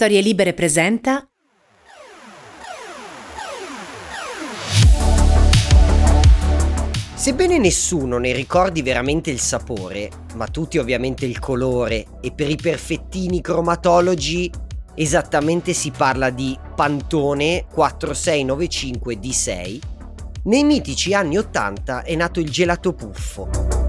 Storie Libere presenta Sebbene nessuno ne ricordi veramente il sapore, ma tutti ovviamente il colore, e per i perfettini cromatologi esattamente si parla di Pantone 4695 D6, nei mitici anni 80 è nato il gelato puffo.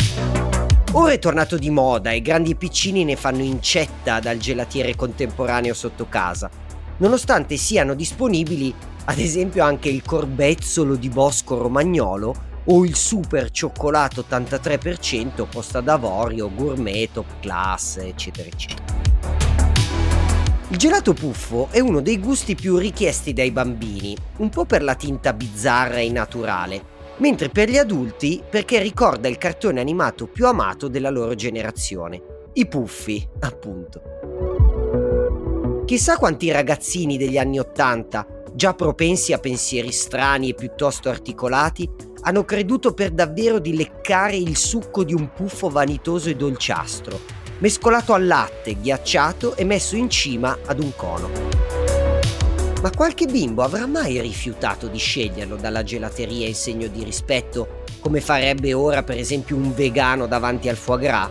Ora è tornato di moda e grandi piccini ne fanno incetta dal gelatiere contemporaneo sotto casa, nonostante siano disponibili ad esempio anche il corbezzolo di bosco romagnolo o il super cioccolato 83% posta d'avorio, gourmet, top class, eccetera, eccetera. Il gelato puffo è uno dei gusti più richiesti dai bambini, un po' per la tinta bizzarra e naturale, mentre per gli adulti perché ricorda il cartone animato più amato della loro generazione, i Puffi, appunto. Chissà quanti ragazzini degli anni Ottanta, già propensi a pensieri strani e piuttosto articolati, hanno creduto per davvero di leccare il succo di un puffo vanitoso e dolciastro, mescolato al latte, ghiacciato e messo in cima ad un cono. Ma qualche bimbo avrà mai rifiutato di sceglierlo dalla gelateria in segno di rispetto, come farebbe ora per esempio un vegano davanti al foie gras?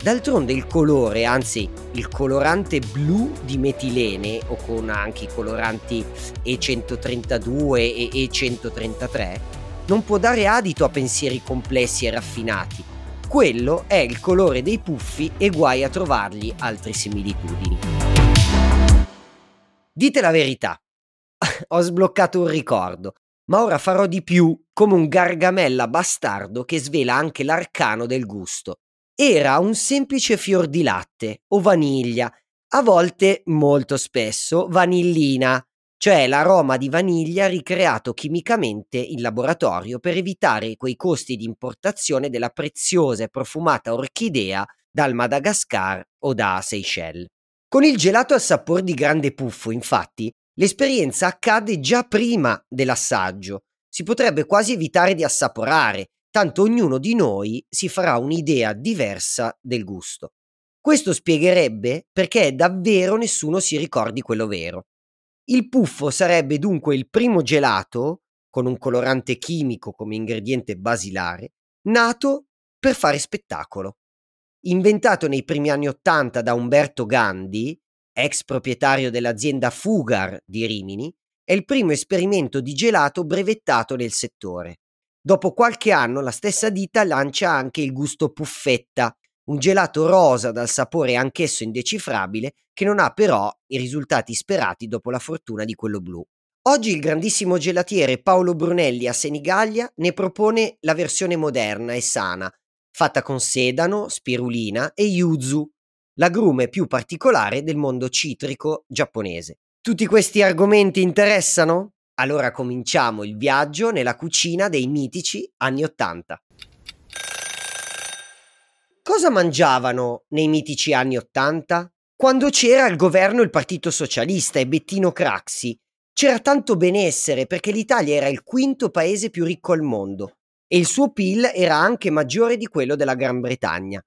D'altronde il colore, anzi il colorante blu di metilene o con anche i coloranti E132 e E133, non può dare adito a pensieri complessi e raffinati. Quello è il colore dei puffi e guai a trovargli altre similitudini. Dite la verità. Ho sbloccato un ricordo, ma ora farò di più come un gargamella bastardo che svela anche l'arcano del gusto. Era un semplice fior di latte o vaniglia, a volte, molto spesso, vanillina, cioè l'aroma di vaniglia ricreato chimicamente in laboratorio per evitare quei costi di importazione della preziosa e profumata orchidea dal Madagascar o da Seychelles. Con il gelato al sapore di grande puffo, infatti, l'esperienza accade già prima dell'assaggio. Si potrebbe quasi evitare di assaporare, tanto ognuno di noi si farà un'idea diversa del gusto. Questo spiegherebbe perché davvero nessuno si ricordi quello vero. Il puffo sarebbe dunque il primo gelato, con un colorante chimico come ingrediente basilare, nato per fare spettacolo inventato nei primi anni Ottanta da Umberto Gandhi, ex proprietario dell'azienda Fugar di Rimini, è il primo esperimento di gelato brevettato nel settore. Dopo qualche anno la stessa ditta lancia anche il gusto puffetta, un gelato rosa dal sapore anch'esso indecifrabile che non ha però i risultati sperati dopo la fortuna di quello blu. Oggi il grandissimo gelatiere Paolo Brunelli a Senigallia ne propone la versione moderna e sana, fatta con sedano, spirulina e yuzu, l'agrume più particolare del mondo citrico giapponese. Tutti questi argomenti interessano? Allora cominciamo il viaggio nella cucina dei mitici anni Ottanta. Cosa mangiavano nei mitici anni Ottanta? Quando c'era al governo il Partito Socialista e Bettino Craxi, c'era tanto benessere perché l'Italia era il quinto paese più ricco al mondo e il suo PIL era anche maggiore di quello della Gran Bretagna.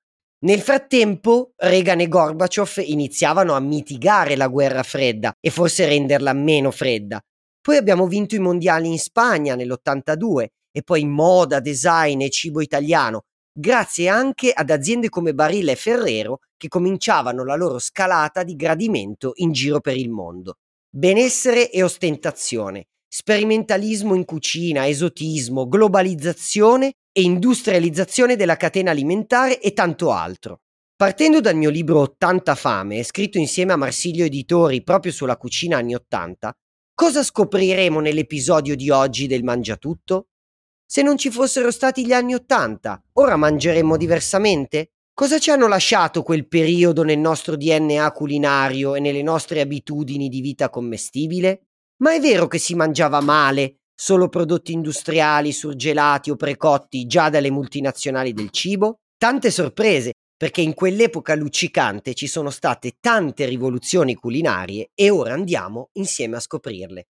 Nel frattempo, Reagan e Gorbaciov iniziavano a mitigare la guerra fredda e forse renderla meno fredda. Poi abbiamo vinto i mondiali in Spagna nell'82 e poi moda, design e cibo italiano, grazie anche ad aziende come Barilla e Ferrero che cominciavano la loro scalata di gradimento in giro per il mondo. Benessere e ostentazione, sperimentalismo in cucina, esotismo, globalizzazione e industrializzazione della catena alimentare e tanto altro. Partendo dal mio libro 80 fame, scritto insieme a Marsilio Editori proprio sulla cucina anni 80, cosa scopriremo nell'episodio di oggi del Mangiatutto? Se non ci fossero stati gli anni 80, ora mangeremmo diversamente? Cosa ci hanno lasciato quel periodo nel nostro DNA culinario e nelle nostre abitudini di vita commestibile? Ma è vero che si mangiava male, solo prodotti industriali, surgelati o precotti già dalle multinazionali del cibo? Tante sorprese, perché in quell'epoca luccicante ci sono state tante rivoluzioni culinarie e ora andiamo insieme a scoprirle.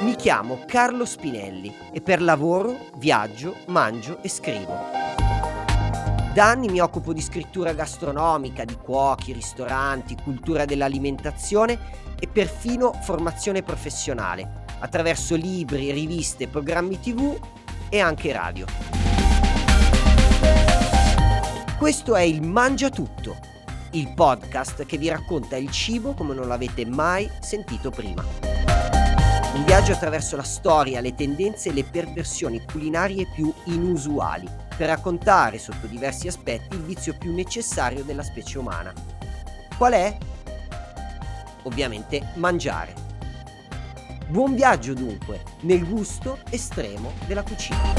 Mi chiamo Carlo Spinelli e per lavoro viaggio, mangio e scrivo. Da anni mi occupo di scrittura gastronomica, di cuochi, ristoranti, cultura dell'alimentazione e perfino formazione professionale, attraverso libri, riviste, programmi tv e anche radio. Questo è il Mangia Tutto, il podcast che vi racconta il cibo come non l'avete mai sentito prima. Un viaggio attraverso la storia, le tendenze e le perversioni culinarie più inusuali, per raccontare sotto diversi aspetti il vizio più necessario della specie umana. Qual è? Ovviamente mangiare. Buon viaggio dunque nel gusto estremo della cucina.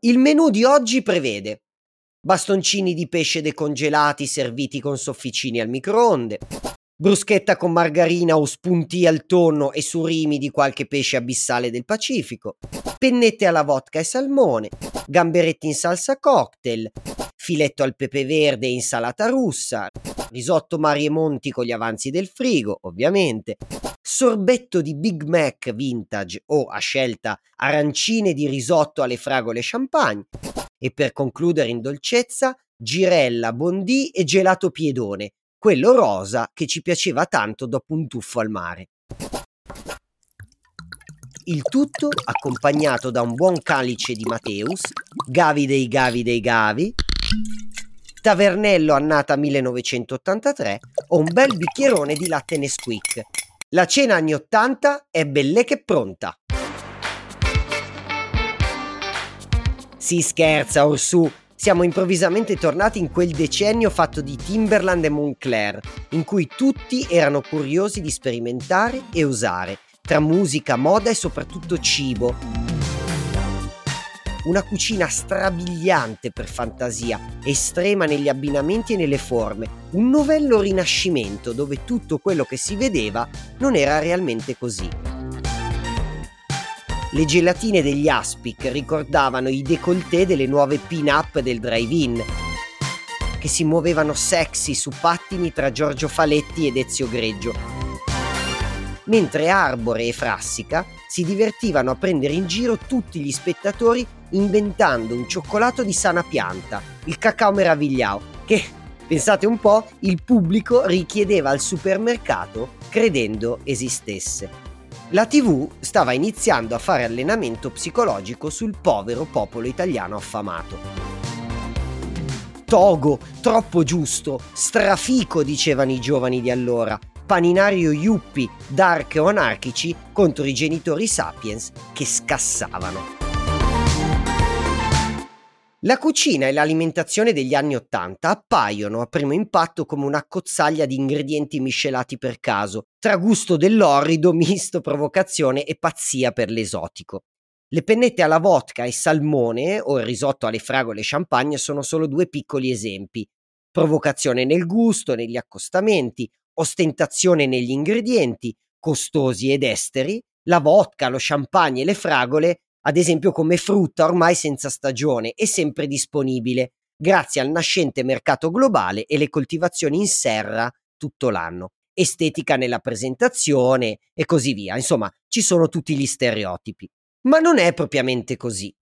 Il menù di oggi prevede bastoncini di pesce decongelati serviti con sofficini al microonde, bruschetta con margarina o spunti al tonno e surimi di qualche pesce abissale del Pacifico, pennette alla vodka e salmone, gamberetti in salsa cocktail, filetto al pepe verde e insalata russa, risotto Mari e Monti con gli avanzi del frigo, ovviamente, sorbetto di Big Mac vintage o a scelta arancine di risotto alle fragole champagne e per concludere in dolcezza girella, bondì e gelato piedone, quello rosa che ci piaceva tanto dopo un tuffo al mare. Il tutto accompagnato da un buon calice di Mateus, Gavi dei Gavi dei Gavi, Tavernello annata 1983 o un bel bicchierone di latte Nesquik. La cena anni 80 è belle che pronta. Si scherza, Orsù. Siamo improvvisamente tornati in quel decennio fatto di Timberland e Moncler, in cui tutti erano curiosi di sperimentare e usare, tra musica, moda e soprattutto cibo. Una cucina strabiliante per fantasia, estrema negli abbinamenti e nelle forme, un novello rinascimento dove tutto quello che si vedeva non era realmente così. Le gelatine degli Aspic ricordavano i décolleté delle nuove pin-up del drive-in, che si muovevano sexy su pattini tra Giorgio Faletti ed Ezio Greggio mentre Arbore e Frassica si divertivano a prendere in giro tutti gli spettatori inventando un cioccolato di sana pianta, il cacao meravigliao, che, pensate un po', il pubblico richiedeva al supermercato credendo esistesse. La TV stava iniziando a fare allenamento psicologico sul povero popolo italiano affamato. Togo, troppo giusto, strafico, dicevano i giovani di allora, paninario yuppie, dark o anarchici contro i genitori sapiens che scassavano. La cucina e l'alimentazione degli anni Ottanta appaiono a primo impatto come una cozzaglia di ingredienti miscelati per caso, tra gusto dell'orrido, misto, provocazione e pazzia per l'esotico. Le pennette alla vodka e salmone o il risotto alle fragole e champagne sono solo due piccoli esempi. Provocazione nel gusto, negli accostamenti, ostentazione negli ingredienti, costosi ed esteri, la vodka, lo champagne e le fragole, ad esempio come frutta ormai senza stagione e sempre disponibile, grazie al nascente mercato globale e le coltivazioni in serra tutto l'anno, estetica nella presentazione e così via. Insomma, ci sono tutti gli stereotipi. Ma non è propriamente così.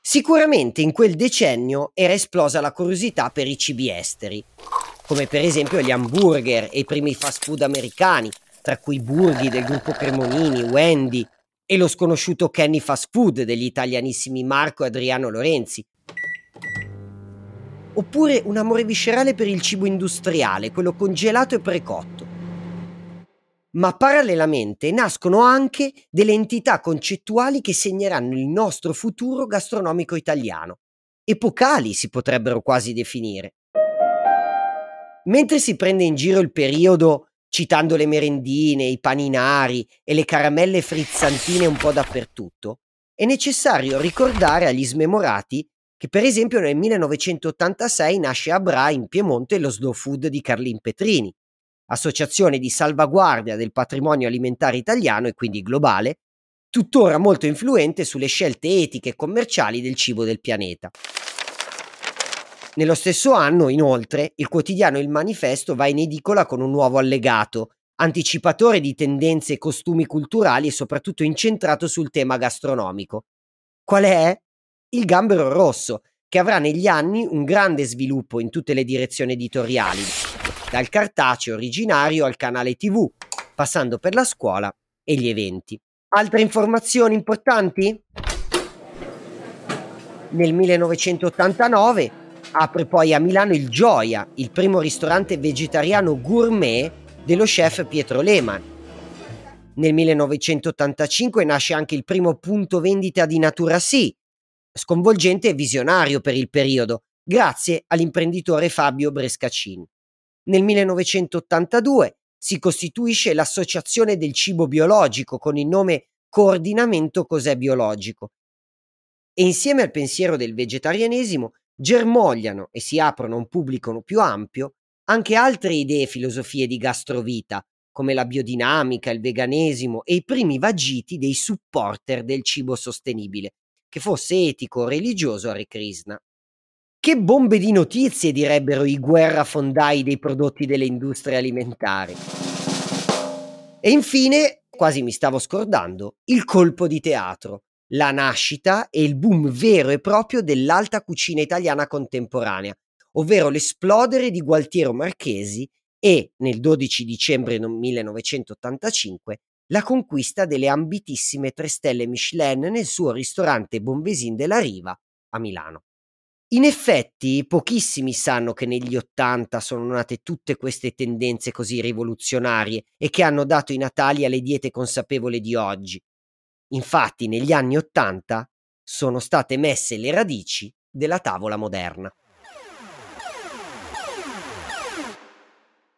Sicuramente in quel decennio era esplosa la curiosità per i cibi esteri, come per esempio gli hamburger e i primi fast food americani, tra cui Burghi del gruppo Cremonini, Wendy e lo sconosciuto Kenny Fast Food degli italianissimi Marco e Adriano Lorenzi. Oppure un amore viscerale per il cibo industriale, quello congelato e precotto. Ma parallelamente nascono anche delle entità concettuali che segneranno il nostro futuro gastronomico italiano. Epocali si potrebbero quasi definire. Mentre si prende in giro il periodo citando le merendine, i paninari e le caramelle frizzantine un po' dappertutto, è necessario ricordare agli smemorati che per esempio nel 1986 nasce a Bra in Piemonte lo Slow Food di Carlin Petrini, associazione di salvaguardia del patrimonio alimentare italiano e quindi globale, tuttora molto influente sulle scelte etiche e commerciali del cibo del pianeta. Nello stesso anno, inoltre, il quotidiano Il Manifesto va in edicola con un nuovo allegato, anticipatore di tendenze e costumi culturali e soprattutto incentrato sul tema gastronomico. Qual è? il gambero rosso, che avrà negli anni un grande sviluppo in tutte le direzioni editoriali, dal cartaceo originario al canale TV, passando per la scuola e gli eventi. Altre informazioni importanti? Nel 1989 apre poi a Milano il Gioia, il primo ristorante vegetariano gourmet dello chef Pietro Lehmann. Nel 1985 nasce anche il primo punto vendita di Natura Sì, sconvolgente e visionario per il periodo, grazie all'imprenditore Fabio Brescacin. Nel 1982 si costituisce l'Associazione del Cibo Biologico con il nome Coordinamento Cos'è Biologico. E insieme al pensiero del vegetarianesimo germogliano e si aprono a un pubblico più ampio anche altre idee e filosofie di gastrovita, come la biodinamica, il veganesimo e i primi vagiti dei supporter del cibo sostenibile, che fosse etico o religioso Hare Krishna. Che bombe di notizie direbbero i guerrafondai dei prodotti delle industrie alimentari. E infine, quasi mi stavo scordando, il colpo di teatro, la nascita e il boom vero e proprio dell'alta cucina italiana contemporanea, ovvero l'esplodere di Gualtiero Marchesi e, nel 12 dicembre 1985, la conquista delle ambitissime tre stelle Michelin nel suo ristorante Bonvesin della Riva a Milano. In effetti, pochissimi sanno che negli Ottanta sono nate tutte queste tendenze così rivoluzionarie e che hanno dato i natali alle diete consapevoli di oggi. Infatti, negli anni Ottanta sono state messe le radici della tavola moderna.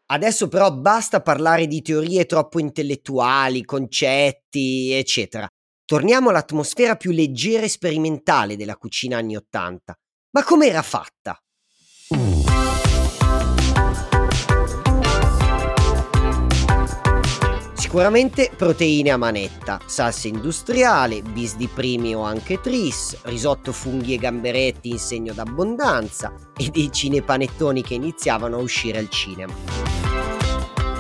Adesso però basta parlare di teorie troppo intellettuali, concetti, eccetera. Torniamo all'atmosfera più leggera e sperimentale della cucina anni Ottanta. Ma com'era fatta? Sicuramente proteine a manetta, salsa industriale, bis di primi o anche tris, risotto funghi e gamberetti in segno d'abbondanza e dei cinepanettoni che iniziavano a uscire al cinema.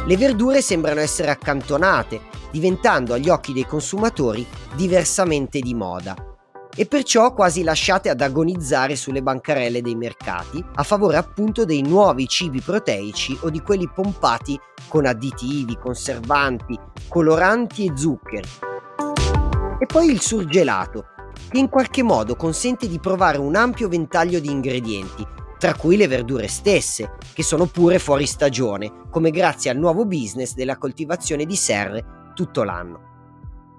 Le verdure sembrano essere accantonate, diventando agli occhi dei consumatori diversamente di moda e perciò quasi lasciate ad agonizzare sulle bancarelle dei mercati a favore appunto dei nuovi cibi proteici o di quelli pompati con additivi, conservanti, coloranti e zuccheri. E poi il surgelato, che in qualche modo consente di provare un ampio ventaglio di ingredienti tra cui le verdure stesse, che sono pure fuori stagione, come grazie al nuovo business della coltivazione di serre tutto l'anno.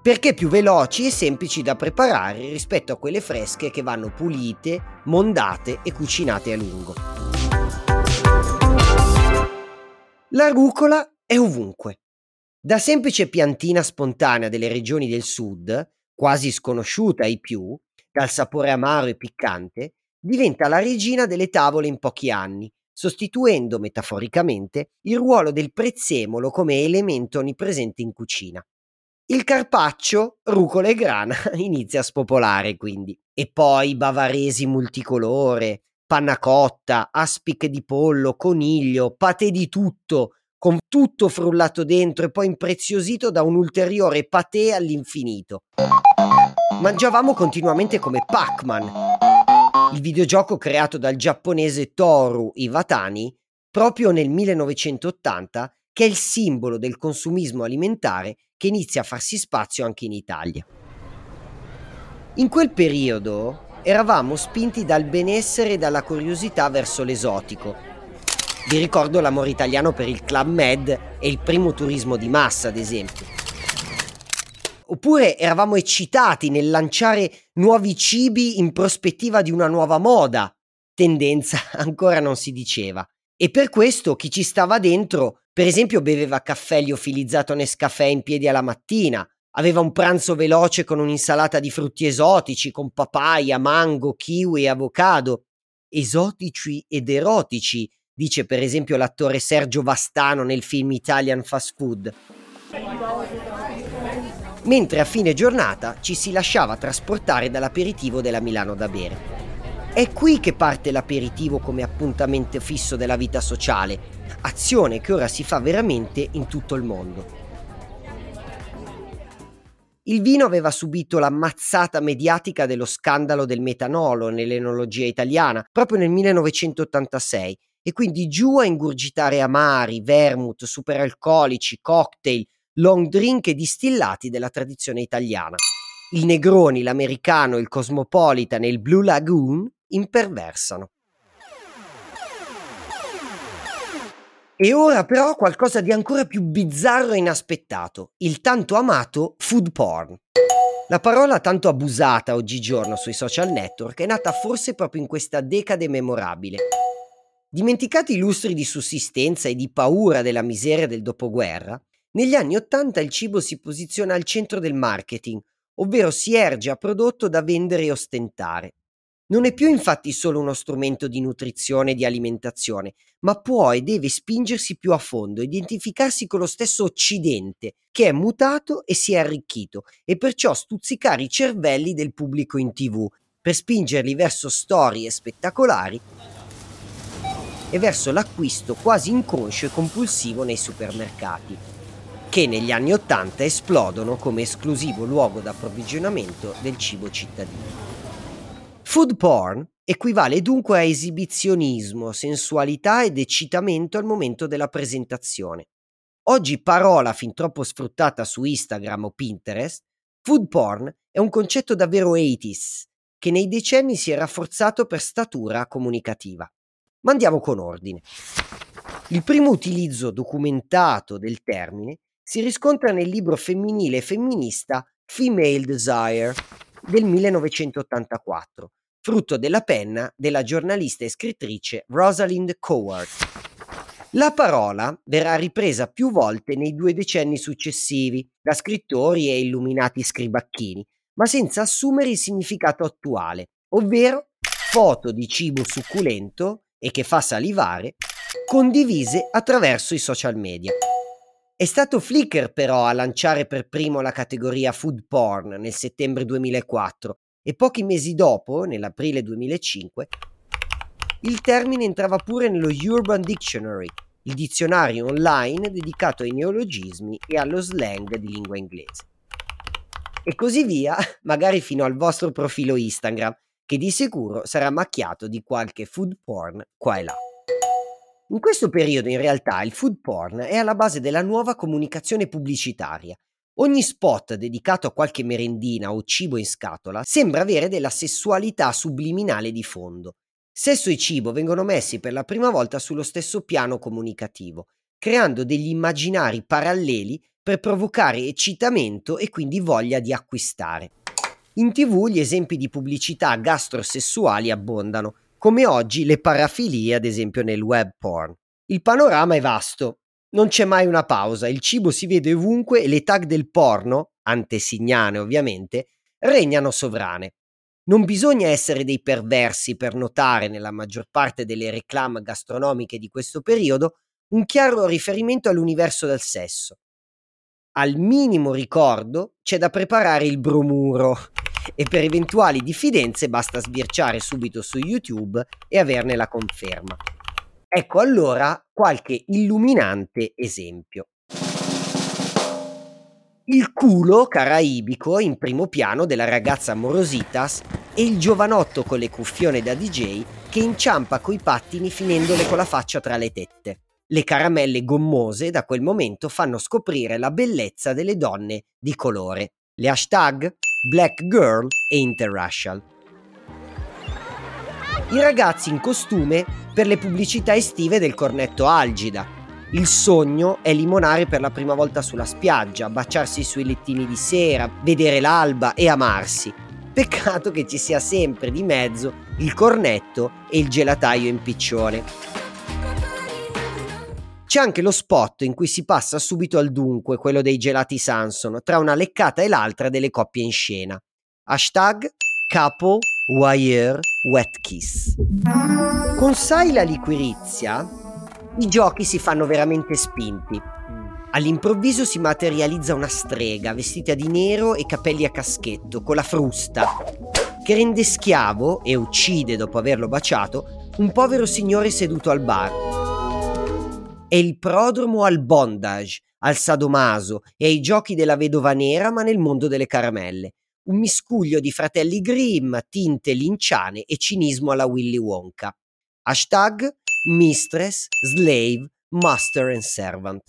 Perché più veloci e semplici da preparare rispetto a quelle fresche che vanno pulite, mondate e cucinate a lungo. La rucola è ovunque. Da semplice piantina spontanea delle regioni del sud, quasi sconosciuta ai più, dal sapore amaro e piccante, diventa la regina delle tavole in pochi anni, sostituendo metaforicamente il ruolo del prezzemolo come elemento onnipresente in cucina. Il carpaccio, rucola e grana inizia a spopolare quindi. E poi bavaresi multicolore, panna cotta, aspic di pollo, coniglio, patè di tutto, con tutto frullato dentro e poi impreziosito da un ulteriore patè all'infinito. Mangiavamo continuamente come Pac-Man, il videogioco creato dal giapponese Toru Iwatani proprio nel 1980, che è il simbolo del consumismo alimentare che inizia a farsi spazio anche in Italia. In quel periodo eravamo spinti dal benessere e dalla curiosità verso l'esotico. Vi ricordo l'amore italiano per il Club Med e il primo turismo di massa, ad esempio. Oppure eravamo eccitati nel lanciare nuovi cibi in prospettiva di una nuova moda. Tendenza ancora non si diceva. E per questo chi ci stava dentro, per esempio, beveva caffè liofilizzato Nescafè in piedi alla mattina, aveva un pranzo veloce con un'insalata di frutti esotici, con papaya, mango, kiwi e avocado. Esotici ed erotici, dice per esempio l'attore Sergio Vastano nel film Italian Fast Food mentre a fine giornata ci si lasciava trasportare dall'aperitivo della Milano da bere. È qui che parte l'aperitivo come appuntamento fisso della vita sociale, azione che ora si fa veramente in tutto il mondo. Il vino aveva subito la mazzata mediatica dello scandalo del metanolo nell'enologia italiana proprio nel 1986 e quindi giù a ingurgitare amari, vermouth, superalcolici, cocktail, long drink e distillati della tradizione italiana. Il Negroni, l'Americano, il Cosmopolitan e il Blue Lagoon imperversano. E ora però qualcosa di ancora più bizzarro e inaspettato, il tanto amato food porn. La parola tanto abusata oggigiorno sui social network è nata forse proprio in questa decade memorabile. Dimenticati i lustri di sussistenza e di paura della miseria del dopoguerra, negli anni Ottanta il cibo si posiziona al centro del marketing, ovvero si erge a prodotto da vendere e ostentare. Non è più infatti solo uno strumento di nutrizione e di alimentazione, ma può e deve spingersi più a fondo, identificarsi con lo stesso Occidente, che è mutato e si è arricchito, e perciò stuzzicare i cervelli del pubblico in tv, per spingerli verso storie spettacolari e verso l'acquisto quasi inconscio e compulsivo nei supermercati, che negli anni Ottanta esplodono come esclusivo luogo d'approvvigionamento del cibo cittadino. Food porn equivale dunque a esibizionismo, sensualità ed eccitamento al momento della presentazione. Oggi parola fin troppo sfruttata su Instagram o Pinterest, food porn è un concetto davvero 80s, che nei decenni si è rafforzato per statura comunicativa. Ma andiamo con ordine. Il primo utilizzo documentato del termine si riscontra nel libro femminile e femminista Female Desire del 1984, frutto della penna della giornalista e scrittrice Rosalind Coward. La parola verrà ripresa più volte nei due decenni successivi da scrittori e illuminati scribacchini, ma senza assumere il significato attuale, ovvero foto di cibo succulento e che fa salivare, condivise attraverso i social media. È stato Flickr però a lanciare per primo la categoria food porn nel settembre 2004 e pochi mesi dopo, nell'aprile 2005, il termine entrava pure nello Urban Dictionary, il dizionario online dedicato ai neologismi e allo slang di lingua inglese. E così via, magari fino al vostro profilo Instagram, che di sicuro sarà macchiato di qualche food porn qua e là. In questo periodo in realtà il food porn è alla base della nuova comunicazione pubblicitaria Ogni spot dedicato a qualche merendina o cibo in scatola sembra avere della sessualità subliminale di fondo. Sesso e cibo vengono messi per la prima volta sullo stesso piano comunicativo, creando degli immaginari paralleli per provocare eccitamento e quindi voglia di acquistare. In tv gli esempi di pubblicità gastrosessuali abbondano, come oggi le parafilie ad esempio nel web porn. Il panorama è vasto, non c'è mai una pausa, il cibo si vede ovunque e le tag del porno, antesignane ovviamente, regnano sovrane. Non bisogna essere dei perversi per notare nella maggior parte delle reclame gastronomiche di questo periodo un chiaro riferimento all'universo del sesso. Al minimo ricordo c'è da preparare il bromuro e per eventuali diffidenze basta sbirciare subito su YouTube e averne la conferma. Ecco allora qualche illuminante esempio. Il culo caraibico in primo piano della ragazza Morositas e il giovanotto con le cuffione da DJ che inciampa coi pattini finendole con la faccia tra le tette. Le caramelle gommose da quel momento fanno scoprire la bellezza delle donne di colore. Le hashtag Black Girl e Interracial. I ragazzi in costume per le pubblicità estive del cornetto Algida. Il sogno è limonare per la prima volta sulla spiaggia, baciarsi sui lettini di sera, vedere l'alba e amarsi. Peccato che ci sia sempre di mezzo il cornetto e il gelataio in piccione. C'è anche lo spot in cui si passa subito al dunque, quello dei gelati Sanson, tra una leccata e l'altra delle coppie in scena. Hashtag couple wire wet kiss. Con Sai la liquirizia, i giochi si fanno veramente spinti. All'improvviso si materializza una strega vestita di nero e capelli a caschetto, con la frusta, che rende schiavo e uccide dopo averlo baciato un povero signore seduto al bar. È il prodromo al bondage, al sadomaso e ai giochi della vedova nera, ma nel mondo delle caramelle. Un miscuglio di fratelli Grimm, tinte linciane e cinismo alla Willy Wonka. Hashtag Mistress, Slave, Master and Servant.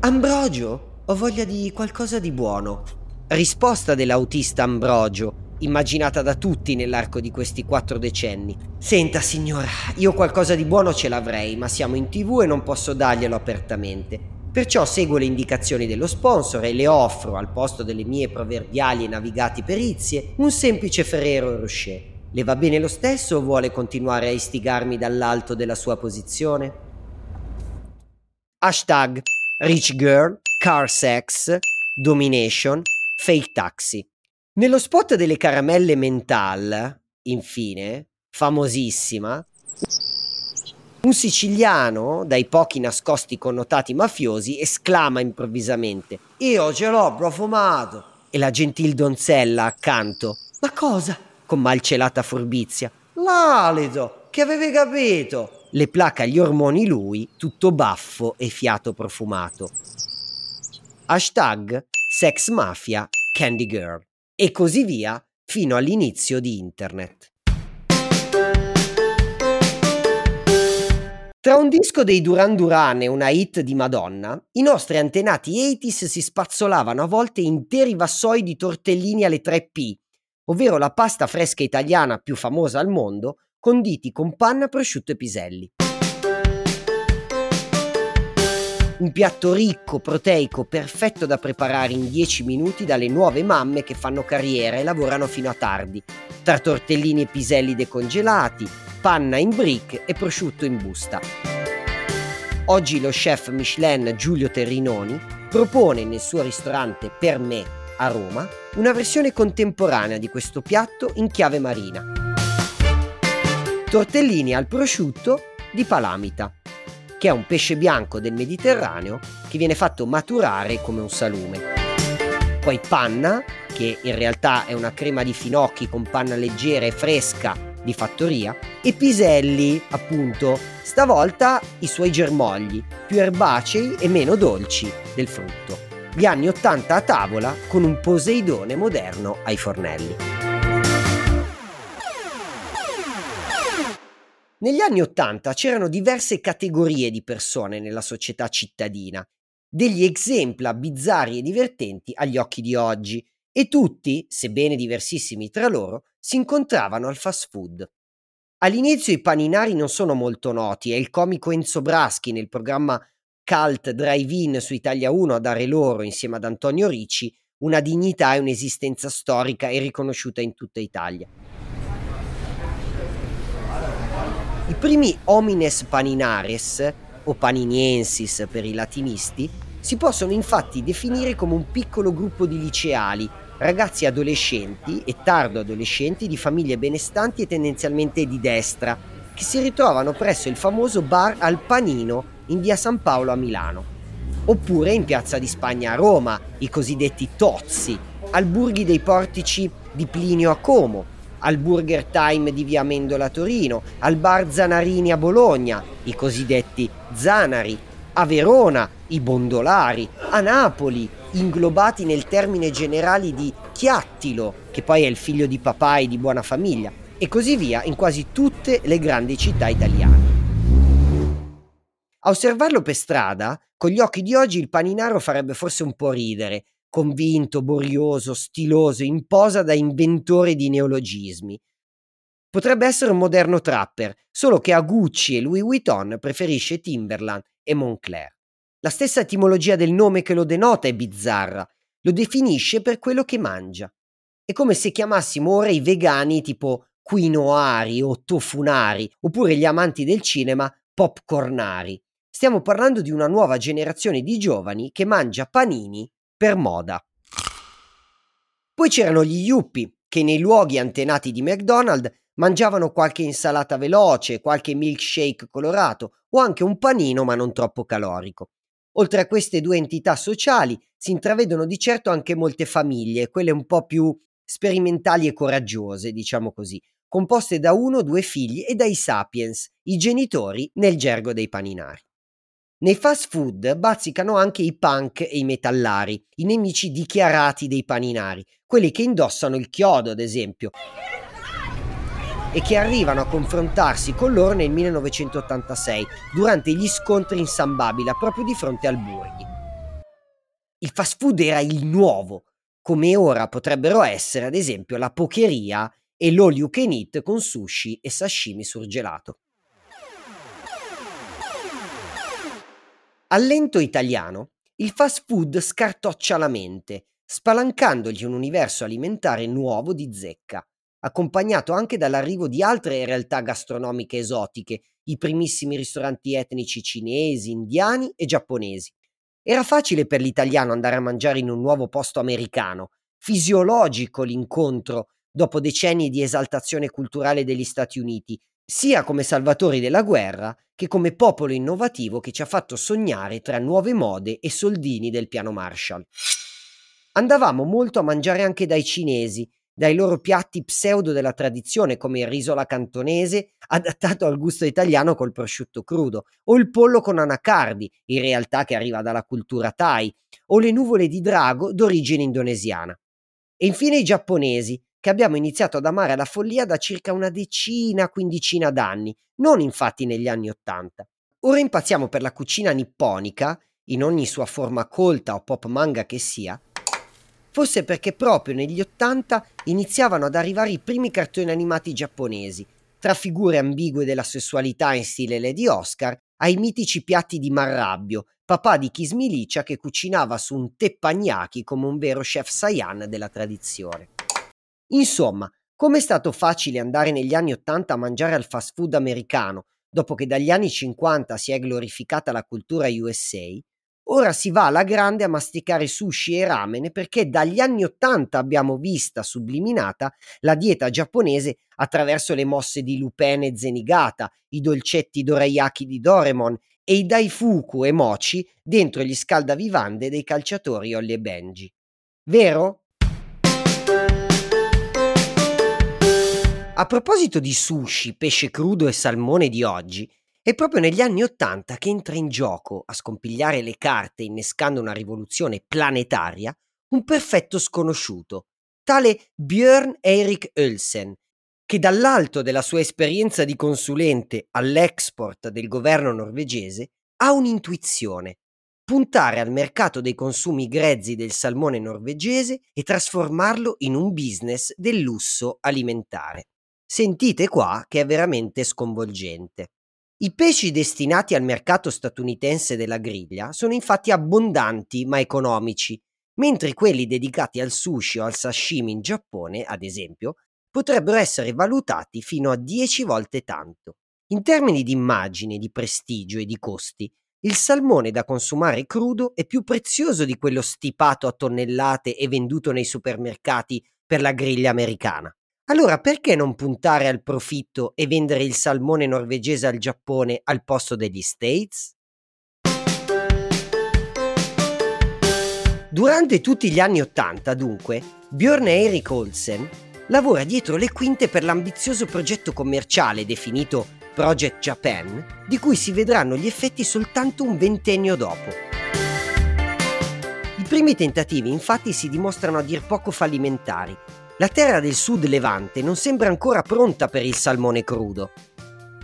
Ambrogio, ho voglia di qualcosa di buono. Risposta dell'autista Ambrogio, immaginata da tutti nell'arco di questi quattro decenni. Senta, signora, io qualcosa di buono ce l'avrei, ma siamo in tv e non posso darglielo apertamente. Perciò seguo le indicazioni dello sponsor e le offro, al posto delle mie proverbiali e navigati perizie, un semplice Ferrero Rocher. Le va bene lo stesso o vuole continuare a istigarmi dall'alto della sua posizione? Hashtag Rich Girl, Car Sex, Domination, Fake Taxi. Nello spot delle caramelle mental, infine, famosissima, un siciliano, dai pochi nascosti connotati mafiosi, esclama improvvisamente: Io ce l'ho profumato! E la gentil donzella accanto: Ma cosa? con malcelata furbizia: L'alito! Che avevi capito? Le placa gli ormoni lui, tutto baffo e fiato profumato. Hashtag Sex Mafia Candy Girl e così via fino all'inizio di Internet. Tra un disco dei Duran Duran e una hit di Madonna, i nostri antenati 80s si spazzolavano a volte interi vassoi di tortellini alle 3P, ovvero la pasta fresca italiana più famosa al mondo, conditi con panna, prosciutto e piselli. Un piatto ricco, proteico, perfetto da preparare in 10 minuti dalle nuove mamme che fanno carriera e lavorano fino a tardi, tra tortellini e piselli decongelati, panna in brick e prosciutto in busta. Oggi lo chef Michelin Giulio Terrinoni propone nel suo ristorante Per me a Roma una versione contemporanea di questo piatto in chiave marina. Tortellini al prosciutto di Palamita che è un pesce bianco del Mediterraneo che viene fatto maturare come un salume. Poi panna, che in realtà è una crema di finocchi con panna leggera e fresca di fattoria, e piselli, appunto, stavolta i suoi germogli, più erbacei e meno dolci del frutto. Gli anni 80 a tavola con un Poseidone moderno ai fornelli. Negli anni Ottanta c'erano diverse categorie di persone nella società cittadina, degli exempla bizzarri e divertenti agli occhi di oggi, e tutti, sebbene diversissimi tra loro, si incontravano al fast food. All'inizio i paninari non sono molto noti, è il comico Enzo Braschi nel programma Cult Drive-In su Italia 1 a dare loro, insieme ad Antonio Ricci, una dignità e un'esistenza storica e riconosciuta in tutta Italia. I primi homines paninares, o paniniensis per i latinisti, si possono infatti definire come un piccolo gruppo di liceali, ragazzi adolescenti e tardo adolescenti di famiglie benestanti e tendenzialmente di destra, che si ritrovano presso il famoso bar Al Panino in via San Paolo a Milano. Oppure in piazza di Spagna a Roma, i cosiddetti Tozzi, alburghi dei portici di Plinio a Como, al Burger Time di Via Mendola Torino, al Bar Zanarini a Bologna, i cosiddetti Zanari, a Verona, i Bondolari, a Napoli, inglobati nel termine generale di Chiattilo, che poi è il figlio di papà e di buona famiglia, e così via in quasi tutte le grandi città italiane. A osservarlo per strada, con gli occhi di oggi il paninaro farebbe forse un po' ridere, convinto, borioso, stiloso, in posa da inventore di neologismi. Potrebbe essere un moderno trapper, solo che a Gucci e Louis Vuitton preferisce Timberland e Moncler. La stessa etimologia del nome che lo denota è bizzarra, lo definisce per quello che mangia. È come se chiamassimo ora i vegani tipo quinoari o tofunari, oppure gli amanti del cinema popcornari. Stiamo parlando di una nuova generazione di giovani che mangia panini per moda. Poi c'erano gli yuppie, che nei luoghi antenati di McDonald's mangiavano qualche insalata veloce, qualche milkshake colorato o anche un panino ma non troppo calorico. Oltre a queste due entità sociali si intravedono di certo anche molte famiglie, quelle un po' più sperimentali e coraggiose, diciamo così, composte da uno o due figli e dai sapiens, i genitori nel gergo dei paninari. Nei fast food bazzicano anche i punk e i metallari, i nemici dichiarati dei paninari, quelli che indossano il chiodo, ad esempio, e che arrivano a confrontarsi con loro nel 1986 durante gli scontri in San Babila proprio di fronte al Burghi. Il fast food era il nuovo, come ora potrebbero essere ad esempio la pocheria e l'all you can eat con sushi e sashimi surgelato. Al lento italiano, il fast food scartoccia la mente, spalancandogli un universo alimentare nuovo di zecca, accompagnato anche dall'arrivo di altre realtà gastronomiche esotiche, i primissimi ristoranti etnici cinesi, indiani e giapponesi. Era facile per l'italiano andare a mangiare in un nuovo posto americano, fisiologico l'incontro dopo decenni di esaltazione culturale degli Stati Uniti, sia come salvatori della guerra che come popolo innovativo che ci ha fatto sognare tra nuove mode e soldini del piano Marshall. Andavamo molto a mangiare anche dai cinesi, dai loro piatti pseudo della tradizione come il riso alla cantonese adattato al gusto italiano col prosciutto crudo, o il pollo con anacardi, in realtà che arriva dalla cultura thai, o le nuvole di drago d'origine indonesiana. E infine i giapponesi, che abbiamo iniziato ad amare alla follia da circa una decina, quindicina d'anni, non infatti negli anni Ottanta. Ora impazziamo per la cucina nipponica, in ogni sua forma colta o pop manga che sia, forse perché proprio negli Ottanta iniziavano ad arrivare i primi cartoni animati giapponesi, tra figure ambigue della sessualità in stile Lady Oscar ai mitici piatti di Marrabbio, papà di Kismilicia che cucinava su un teppanyaki come un vero chef Saiyan della tradizione. Insomma, come è stato facile andare negli anni Ottanta a mangiare al fast food americano, dopo che dagli anni 50 si è glorificata la cultura USA, ora si va alla grande a masticare sushi e ramen perché dagli anni Ottanta abbiamo vista subliminata la dieta giapponese attraverso le mosse di Lupin e Zenigata, i dolcetti dorayaki di Doremon e i daifuku e mochi dentro gli scaldavivande dei calciatori Ollie e Benji. Vero? A proposito di sushi, pesce crudo e salmone di oggi, è proprio negli anni Ottanta che entra in gioco, a scompigliare le carte innescando una rivoluzione planetaria, un perfetto sconosciuto, tale Björn Erik Olsen, che dall'alto della sua esperienza di consulente all'export del governo norvegese ha un'intuizione, puntare al mercato dei consumi grezzi del salmone norvegese e trasformarlo in un business del lusso alimentare. Sentite qua che è veramente sconvolgente. I pesci destinati al mercato statunitense della griglia sono infatti abbondanti ma economici, mentre quelli dedicati al sushi o al sashimi in Giappone, ad esempio, potrebbero essere valutati fino a 10 volte tanto. In termini di immagine, di prestigio e di costi, il salmone da consumare crudo è più prezioso di quello stipato a tonnellate e venduto nei supermercati per la griglia americana. Allora perché non puntare al profitto e vendere il salmone norvegese al Giappone al posto degli States? Durante tutti gli anni Ottanta, dunque, Björn Erik Olsen lavora dietro le quinte per l'ambizioso progetto commerciale definito Project Japan, di cui si vedranno gli effetti soltanto un ventennio dopo. I primi tentativi infatti si dimostrano a dir poco fallimentari la terra del sud levante non sembra ancora pronta per il salmone crudo.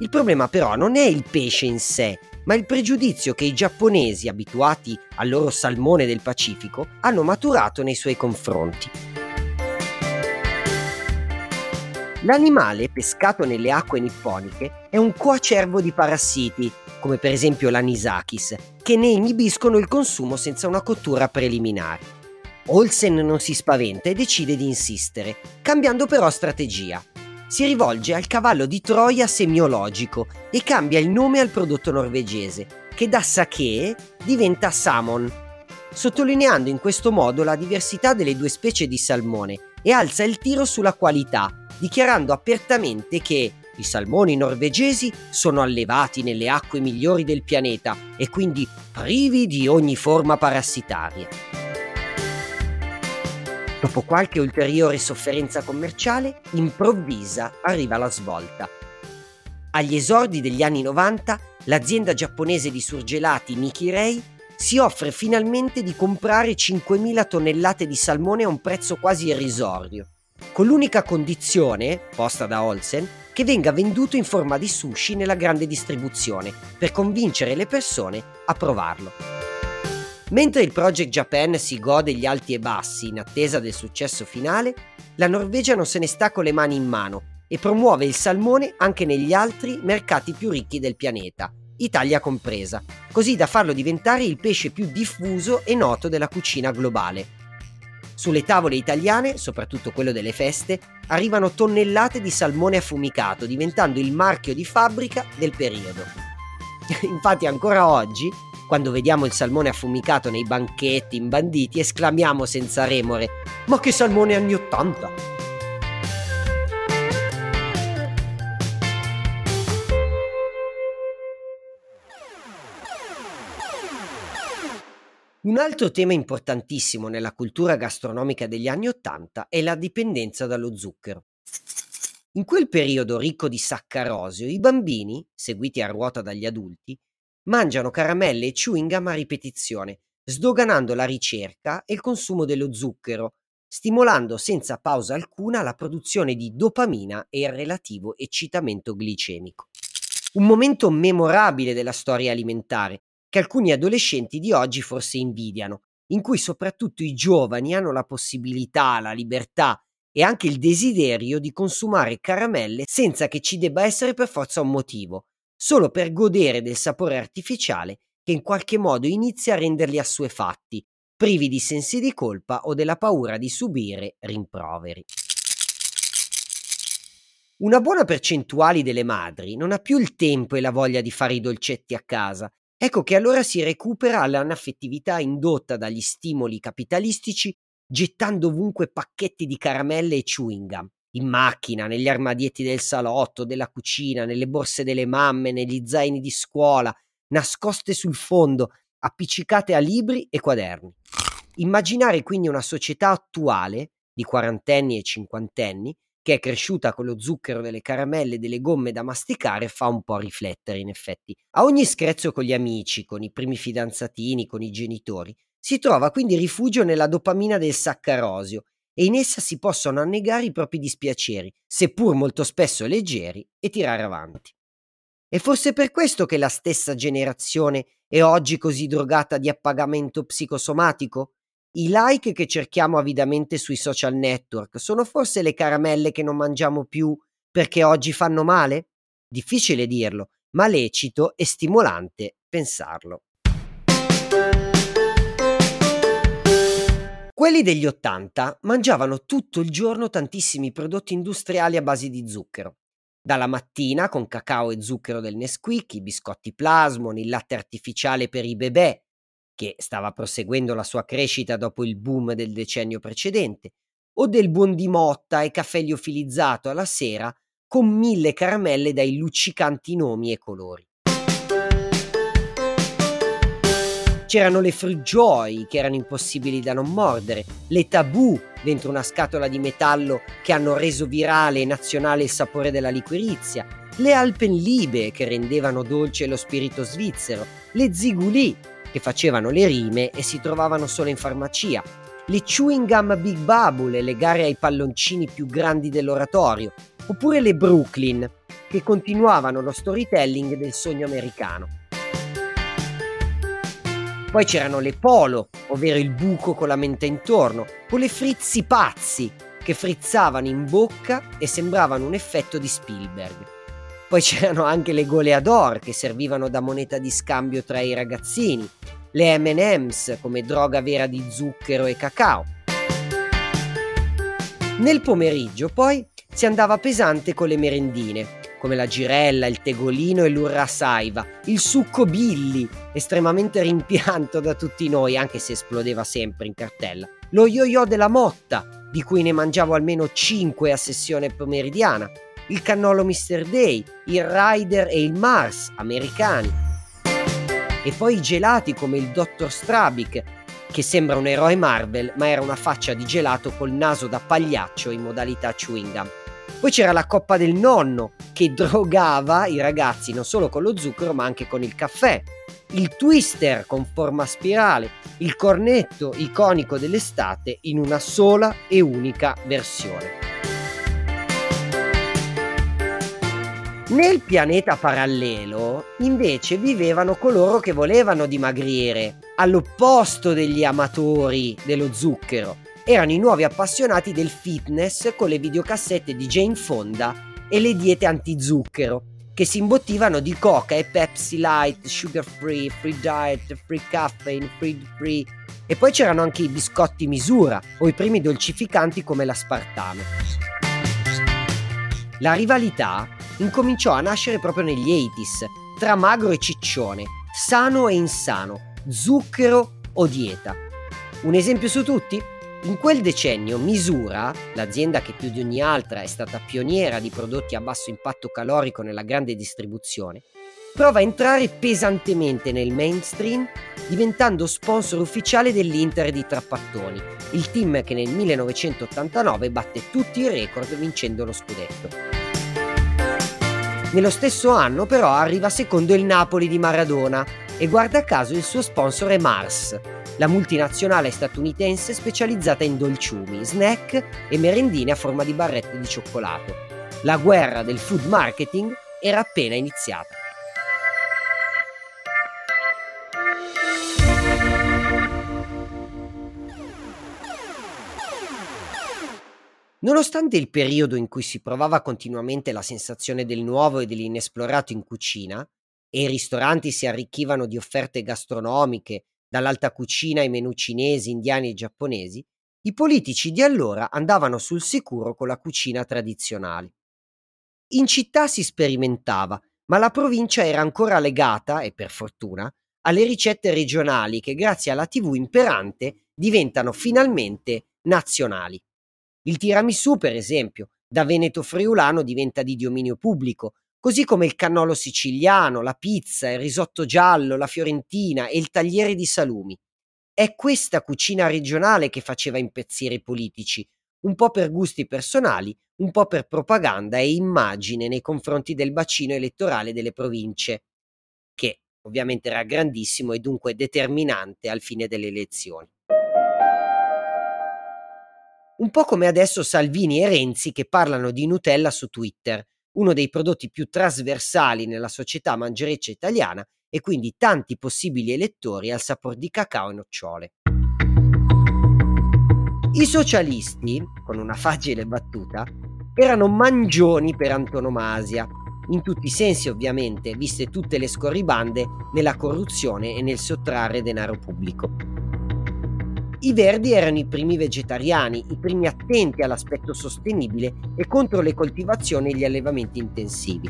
Il problema però non è il pesce in sé, ma il pregiudizio che i giapponesi, abituati al loro salmone del Pacifico, hanno maturato nei suoi confronti. L'animale pescato nelle acque nipponiche è un coacervo di parassiti, come per esempio l'anisakis, che ne inibiscono il consumo senza una cottura preliminare. Olsen non si spaventa e decide di insistere, cambiando però strategia. Si rivolge al cavallo di Troia semiologico e cambia il nome al prodotto norvegese, che da sake diventa salmon, sottolineando in questo modo la diversità delle due specie di salmone e alza il tiro sulla qualità, dichiarando apertamente che i salmoni norvegesi sono allevati nelle acque migliori del pianeta e quindi privi di ogni forma parassitaria. Dopo qualche ulteriore sofferenza commerciale, improvvisa arriva la svolta. Agli esordi degli anni 90, l'azienda giapponese di surgelati Nikkei si offre finalmente di comprare 5.000 tonnellate di salmone a un prezzo quasi irrisorio, con l'unica condizione, posta da Olsen, che venga venduto in forma di sushi nella grande distribuzione, per convincere le persone a provarlo. Mentre il Project Japan si gode gli alti e bassi in attesa del successo finale, la Norvegia non se ne sta con le mani in mano e promuove il salmone anche negli altri mercati più ricchi del pianeta, Italia compresa, così da farlo diventare il pesce più diffuso e noto della cucina globale. Sulle tavole italiane, soprattutto quello delle feste, arrivano tonnellate di salmone affumicato, diventando il marchio di fabbrica del periodo. Infatti ancora oggi, quando vediamo il salmone affumicato nei banchetti imbanditi, esclamiamo senza remore: Ma che salmone anni 80! Un altro tema importantissimo nella cultura gastronomica degli anni Ottanta è la dipendenza dallo zucchero. In quel periodo ricco di saccarosio, i bambini, seguiti a ruota dagli adulti, mangiano caramelle e chewing gum a ripetizione, sdoganando la ricerca e il consumo dello zucchero, stimolando senza pausa alcuna la produzione di dopamina e il relativo eccitamento glicemico. Un momento memorabile della storia alimentare, che alcuni adolescenti di oggi forse invidiano, in cui soprattutto i giovani hanno la possibilità, la libertà e anche il desiderio di consumare caramelle senza che ci debba essere per forza un motivo, solo per godere del sapore artificiale che in qualche modo inizia a renderli assuefatti, privi di sensi di colpa o della paura di subire rimproveri. Una buona percentuale delle madri non ha più il tempo e la voglia di fare i dolcetti a casa Ecco che allora si recupera l'anaffettività indotta dagli stimoli capitalistici gettando ovunque pacchetti di caramelle e chewing gum, in macchina, negli armadietti del salotto, della cucina, nelle borse delle mamme, negli zaini di scuola, nascoste sul fondo, appiccicate a libri e quaderni. Immaginare quindi una società attuale, di quarantenni e cinquantenni, che è cresciuta con lo zucchero delle caramelle e delle gomme da masticare, fa un po' riflettere in effetti. A ogni screzio con gli amici, con i primi fidanzatini, con i genitori, si trova quindi rifugio nella dopamina del saccarosio e in essa si possono annegare i propri dispiaceri, seppur molto spesso leggeri, e tirare avanti. E forse per questo che la stessa generazione è oggi così drogata di appagamento psicosomatico? I like che cerchiamo avidamente sui social network sono forse le caramelle che non mangiamo più perché oggi fanno male? Difficile dirlo, ma lecito e stimolante pensarlo. Quelli degli 80 mangiavano tutto il giorno tantissimi prodotti industriali a base di zucchero. Dalla mattina con cacao e zucchero del Nesquik, i biscotti plasmon, il latte artificiale per i bebè, che stava proseguendo la sua crescita dopo il boom del decennio precedente, o del buon di motta e caffè liofilizzato alla sera con mille caramelle dai luccicanti nomi e colori. C'erano le fruit joy che erano impossibili da non mordere, le tabù dentro una scatola di metallo che hanno reso virale e nazionale il sapore della liquirizia, le Alpenliebe che rendevano dolce lo spirito svizzero, le ziguli che facevano le rime e si trovavano solo in farmacia, le chewing gum Big Bubble le gare ai palloncini più grandi dell'oratorio, oppure le Brooklyn, che continuavano lo storytelling del sogno americano. Poi c'erano le Polo, ovvero il buco con la menta intorno, o le frizzi pazzi, che frizzavano in bocca e sembravano un effetto di Spielberg. Poi c'erano anche le goleador che servivano da moneta di scambio tra i ragazzini, le MM's come droga vera di zucchero e cacao. Nel pomeriggio poi si andava pesante con le merendine, come la girella, il tegolino e l'urra saiva, il succo Billy, estremamente rimpianto da tutti noi, anche se esplodeva sempre in cartella, lo yo-yo della motta, di cui ne mangiavo almeno 5 a sessione pomeridiana, il cannolo Mr. Day, il Rider e il Mars americani. E poi i gelati come il Dr. Strabic, che sembra un eroe Marvel, ma era una faccia di gelato col naso da pagliaccio in modalità chewing gum. Poi c'era la coppa del nonno che drogava i ragazzi non solo con lo zucchero ma anche con il caffè. Il twister con forma spirale, il cornetto iconico dell'estate in una sola e unica versione. Nel pianeta parallelo, invece, vivevano coloro che volevano dimagrire, all'opposto degli amatori dello zucchero. Erano i nuovi appassionati del fitness con le videocassette di Jane Fonda e le diete anti-zucchero, che si imbottivano di coca e Pepsi Light, sugar free, free diet, free caffeine, free free. E poi c'erano anche i biscotti misura o i primi dolcificanti come l'aspartame. La rivalità incominciò a nascere proprio negli 80s, tra magro e ciccione, sano e insano, zucchero o dieta. Un esempio su tutti? In quel decennio Misura, l'azienda che più di ogni altra è stata pioniera di prodotti a basso impatto calorico nella grande distribuzione, prova a entrare pesantemente nel mainstream diventando sponsor ufficiale dell'Inter di Trappattoni, il team che nel 1989 batte tutti i record vincendo lo scudetto. Nello stesso anno però arriva secondo il Napoli di Maradona e guarda caso il suo sponsor è Mars, la multinazionale statunitense specializzata in dolciumi, snack e merendine a forma di barrette di cioccolato. La guerra del food marketing era appena iniziata. Nonostante il periodo in cui si provava continuamente la sensazione del nuovo e dell'inesplorato in cucina, e i ristoranti si arricchivano di offerte gastronomiche, dall'alta cucina ai menù cinesi, indiani e giapponesi, i politici di allora andavano sul sicuro con la cucina tradizionale. In città si sperimentava, ma la provincia era ancora legata, e per fortuna, alle ricette regionali che grazie alla TV imperante diventano finalmente nazionali. Il tiramisù, per esempio, da Veneto friulano diventa di dominio pubblico, così come il cannolo siciliano, la pizza, il risotto giallo, la fiorentina e il tagliere di salumi. È questa cucina regionale che faceva impazzire i politici, un po' per gusti personali, un po' per propaganda e immagine nei confronti del bacino elettorale delle province, che ovviamente era grandissimo e dunque determinante al fine delle elezioni. Un po' come adesso Salvini e Renzi che parlano di Nutella su Twitter, uno dei prodotti più trasversali nella società mangereccia italiana e quindi tanti possibili elettori al sapore di cacao e nocciole. I socialisti, con una facile battuta, erano mangioni per antonomasia, in tutti i sensi ovviamente, viste tutte le scorribande nella corruzione e nel sottrarre denaro pubblico. I Verdi erano i primi vegetariani, i primi attenti all'aspetto sostenibile e contro le coltivazioni e gli allevamenti intensivi.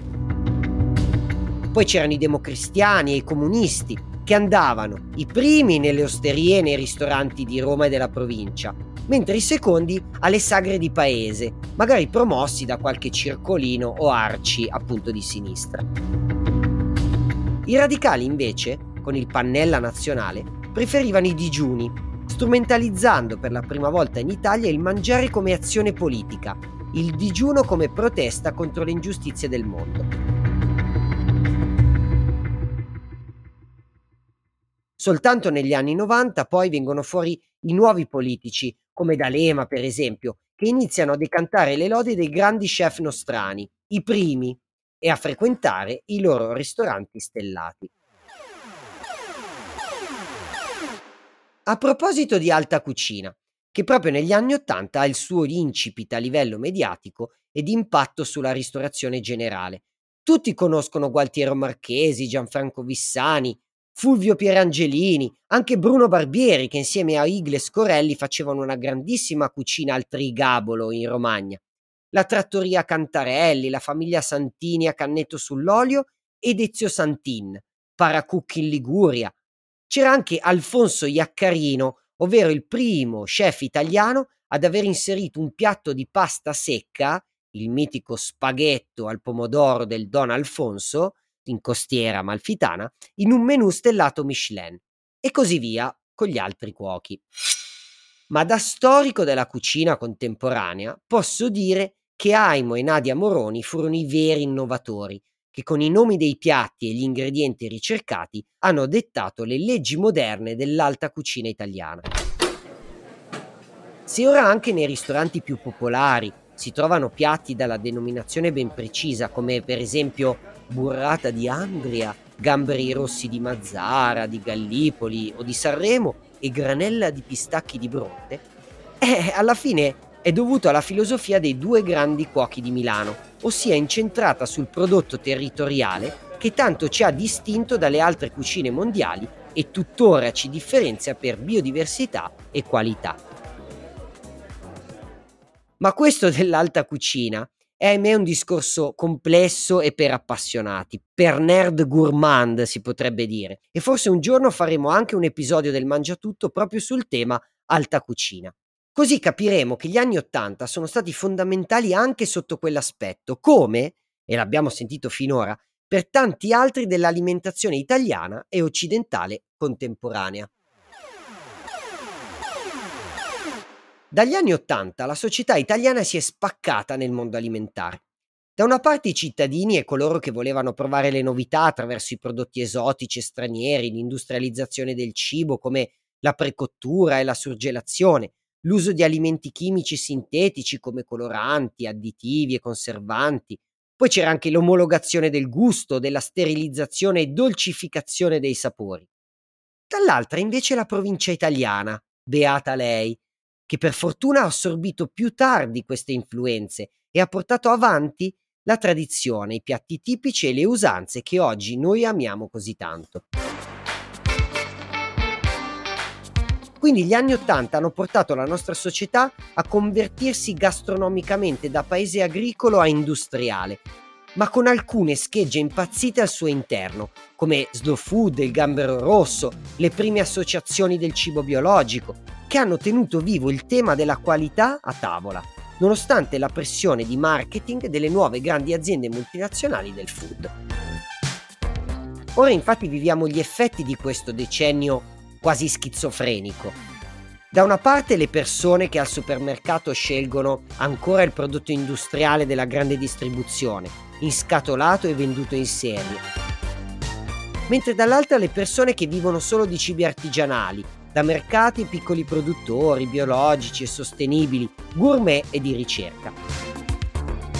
Poi c'erano i democristiani e i comunisti, che andavano i primi nelle osterie e nei ristoranti di Roma e della provincia, mentre i secondi alle sagre di paese, magari promossi da qualche circolino o arci appunto di sinistra. I radicali invece, con il pannella nazionale, preferivano i digiuni strumentalizzando per la prima volta in Italia il mangiare come azione politica, il digiuno come protesta contro le ingiustizie del mondo. Soltanto negli anni 90 poi vengono fuori i nuovi politici, come D'Alema per esempio, che iniziano a decantare le lodi dei grandi chef nostrani, i primi, e a frequentare i loro ristoranti stellati. A proposito di alta cucina, che proprio negli anni Ottanta ha il suo incipit a livello mediatico e di impatto sulla ristorazione generale. Tutti conoscono Gualtiero Marchesi, Gianfranco Vissani, Fulvio Pierangelini, anche Bruno Barbieri che insieme a Igle Scorelli facevano una grandissima cucina al Trigabolo in Romagna. La trattoria Cantarelli, la famiglia Santini a Cannetto sull'Olio ed Ezio Santin, Paracucchi in Liguria, c'era anche Alfonso Iaccarino, ovvero il primo chef italiano ad aver inserito un piatto di pasta secca, il mitico spaghetto al pomodoro del Don Alfonso, in costiera malfitana, in un menù stellato Michelin, e così via con gli altri cuochi. Ma da storico della cucina contemporanea posso dire che Aimo e Nadia Moroni furono i veri innovatori, che con i nomi dei piatti e gli ingredienti ricercati hanno dettato le leggi moderne dell'alta cucina italiana. Se ora anche nei ristoranti più popolari si trovano piatti dalla denominazione ben precisa, come per esempio burrata di Andria, gamberi rossi di Mazzara, di Gallipoli o di Sanremo e granella di pistacchi di Bronte, eh, alla fine è dovuto alla filosofia dei due grandi cuochi di Milano, ossia incentrata sul prodotto territoriale che tanto ci ha distinto dalle altre cucine mondiali e tuttora ci differenzia per biodiversità e qualità. Ma questo dell'alta cucina è ahimè un discorso complesso e per appassionati, per nerd gourmand si potrebbe dire, e forse un giorno faremo anche un episodio del Mangiatutto proprio sul tema alta cucina. Così capiremo che gli anni Ottanta sono stati fondamentali anche sotto quell'aspetto, come, e l'abbiamo sentito finora, per tanti altri dell'alimentazione italiana e occidentale contemporanea. Dagli anni Ottanta la società italiana si è spaccata nel mondo alimentare. Da una parte i cittadini e coloro che volevano provare le novità attraverso i prodotti esotici e stranieri, l'industrializzazione del cibo come la precottura e la surgelazione, l'uso di alimenti chimici sintetici come coloranti, additivi e conservanti. Poi c'era anche l'omologazione del gusto, della sterilizzazione e dolcificazione dei sapori. Dall'altra invece la provincia italiana, beata lei, che per fortuna ha assorbito più tardi queste influenze e ha portato avanti la tradizione, i piatti tipici e le usanze che oggi noi amiamo così tanto. Quindi gli anni Ottanta hanno portato la nostra società a convertirsi gastronomicamente da paese agricolo a industriale, ma con alcune schegge impazzite al suo interno, come Slow Food, il gambero rosso, le prime associazioni del cibo biologico, che hanno tenuto vivo il tema della qualità a tavola, nonostante la pressione di marketing delle nuove grandi aziende multinazionali del food. Ora infatti viviamo gli effetti di questo decennio quasi schizofrenico. Da una parte le persone che al supermercato scelgono ancora il prodotto industriale della grande distribuzione, inscatolato e venduto in serie, mentre dall'altra le persone che vivono solo di cibi artigianali, da mercati e piccoli produttori, biologici e sostenibili, gourmet e di ricerca.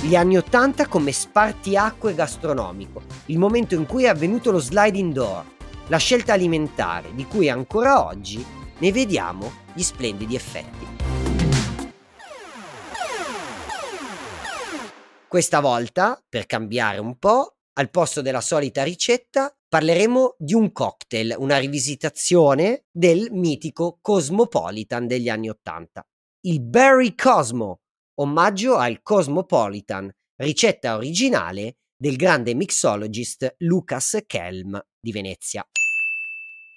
Gli anni Ottanta come spartiacque gastronomico, il momento in cui è avvenuto lo sliding door, la scelta alimentare di cui ancora oggi ne vediamo gli splendidi effetti. Questa volta, per cambiare un po', al posto della solita ricetta, parleremo di un cocktail, una rivisitazione del mitico Cosmopolitan degli anni Ottanta. Il Berry Cosmo, omaggio al Cosmopolitan, ricetta originale del grande mixologist Lucas Kelm di Venezia.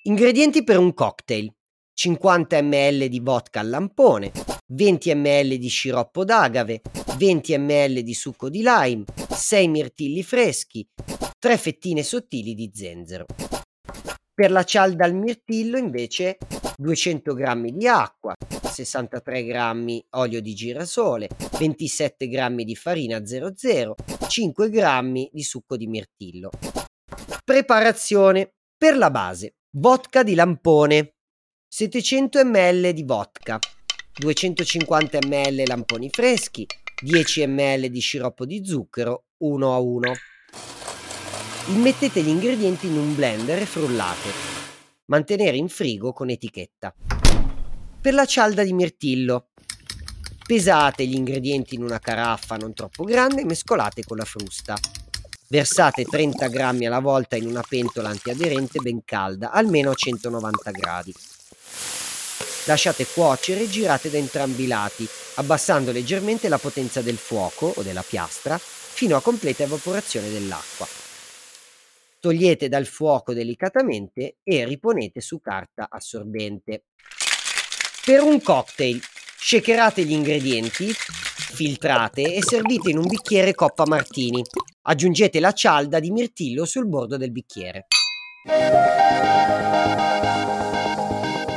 Ingredienti per un cocktail. 50 ml di vodka al lampone, 20 ml di sciroppo d'agave, 20 ml di succo di lime, 6 mirtilli freschi, 3 fettine sottili di zenzero. Per la cialda al mirtillo invece 200 g di acqua, 63 g olio di girasole, 27 g di farina 00, 5 g di succo di mirtillo. Preparazione. Per la base, vodka di lampone, 700 ml di vodka, 250 ml lamponi freschi, 10 ml di sciroppo di zucchero, 1 a 1. Immettete gli ingredienti in un blender e frullate. Mantenere in frigo con etichetta. Per la cialda di mirtillo, pesate gli ingredienti in una caraffa non troppo grande e mescolate con la frusta. Versate 30 grammi alla volta in una pentola antiaderente ben calda, almeno a 190 gradi. Lasciate cuocere e girate da entrambi i lati, abbassando leggermente la potenza del fuoco o della piastra fino a completa evaporazione dell'acqua. Togliete dal fuoco delicatamente e riponete su carta assorbente. Per un cocktail, shakerate gli ingredienti, filtrate e servite in un bicchiere coppa martini. Aggiungete la cialda di mirtillo sul bordo del bicchiere.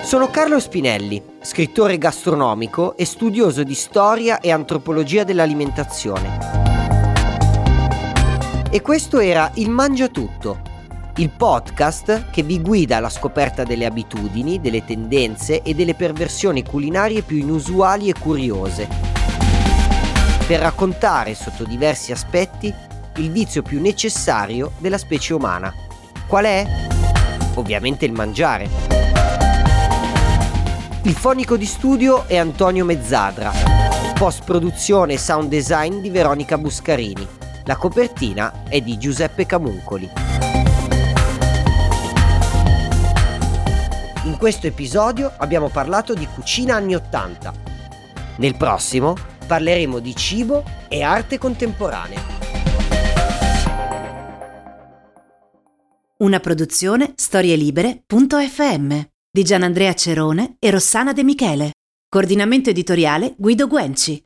Sono Carlo Spinelli, scrittore gastronomico e studioso di storia e antropologia dell'alimentazione. E questo era Il Mangia Tutto, il podcast che vi guida alla scoperta delle abitudini, delle tendenze e delle perversioni culinarie più inusuali e curiose, per raccontare sotto diversi aspetti il vizio più necessario della specie umana. Qual è? Ovviamente il mangiare. Il fonico di studio è Antonio Mezzadra. Post produzione e sound design di Veronica Buscarini. La copertina è di Giuseppe Camuncoli. In questo episodio abbiamo parlato di cucina anni 80. Nel prossimo parleremo di cibo e arte contemporanea. Una produzione storielibere.fm di Gianandrea Cerone e Rossana De Michele. Coordinamento editoriale Guido Guenci.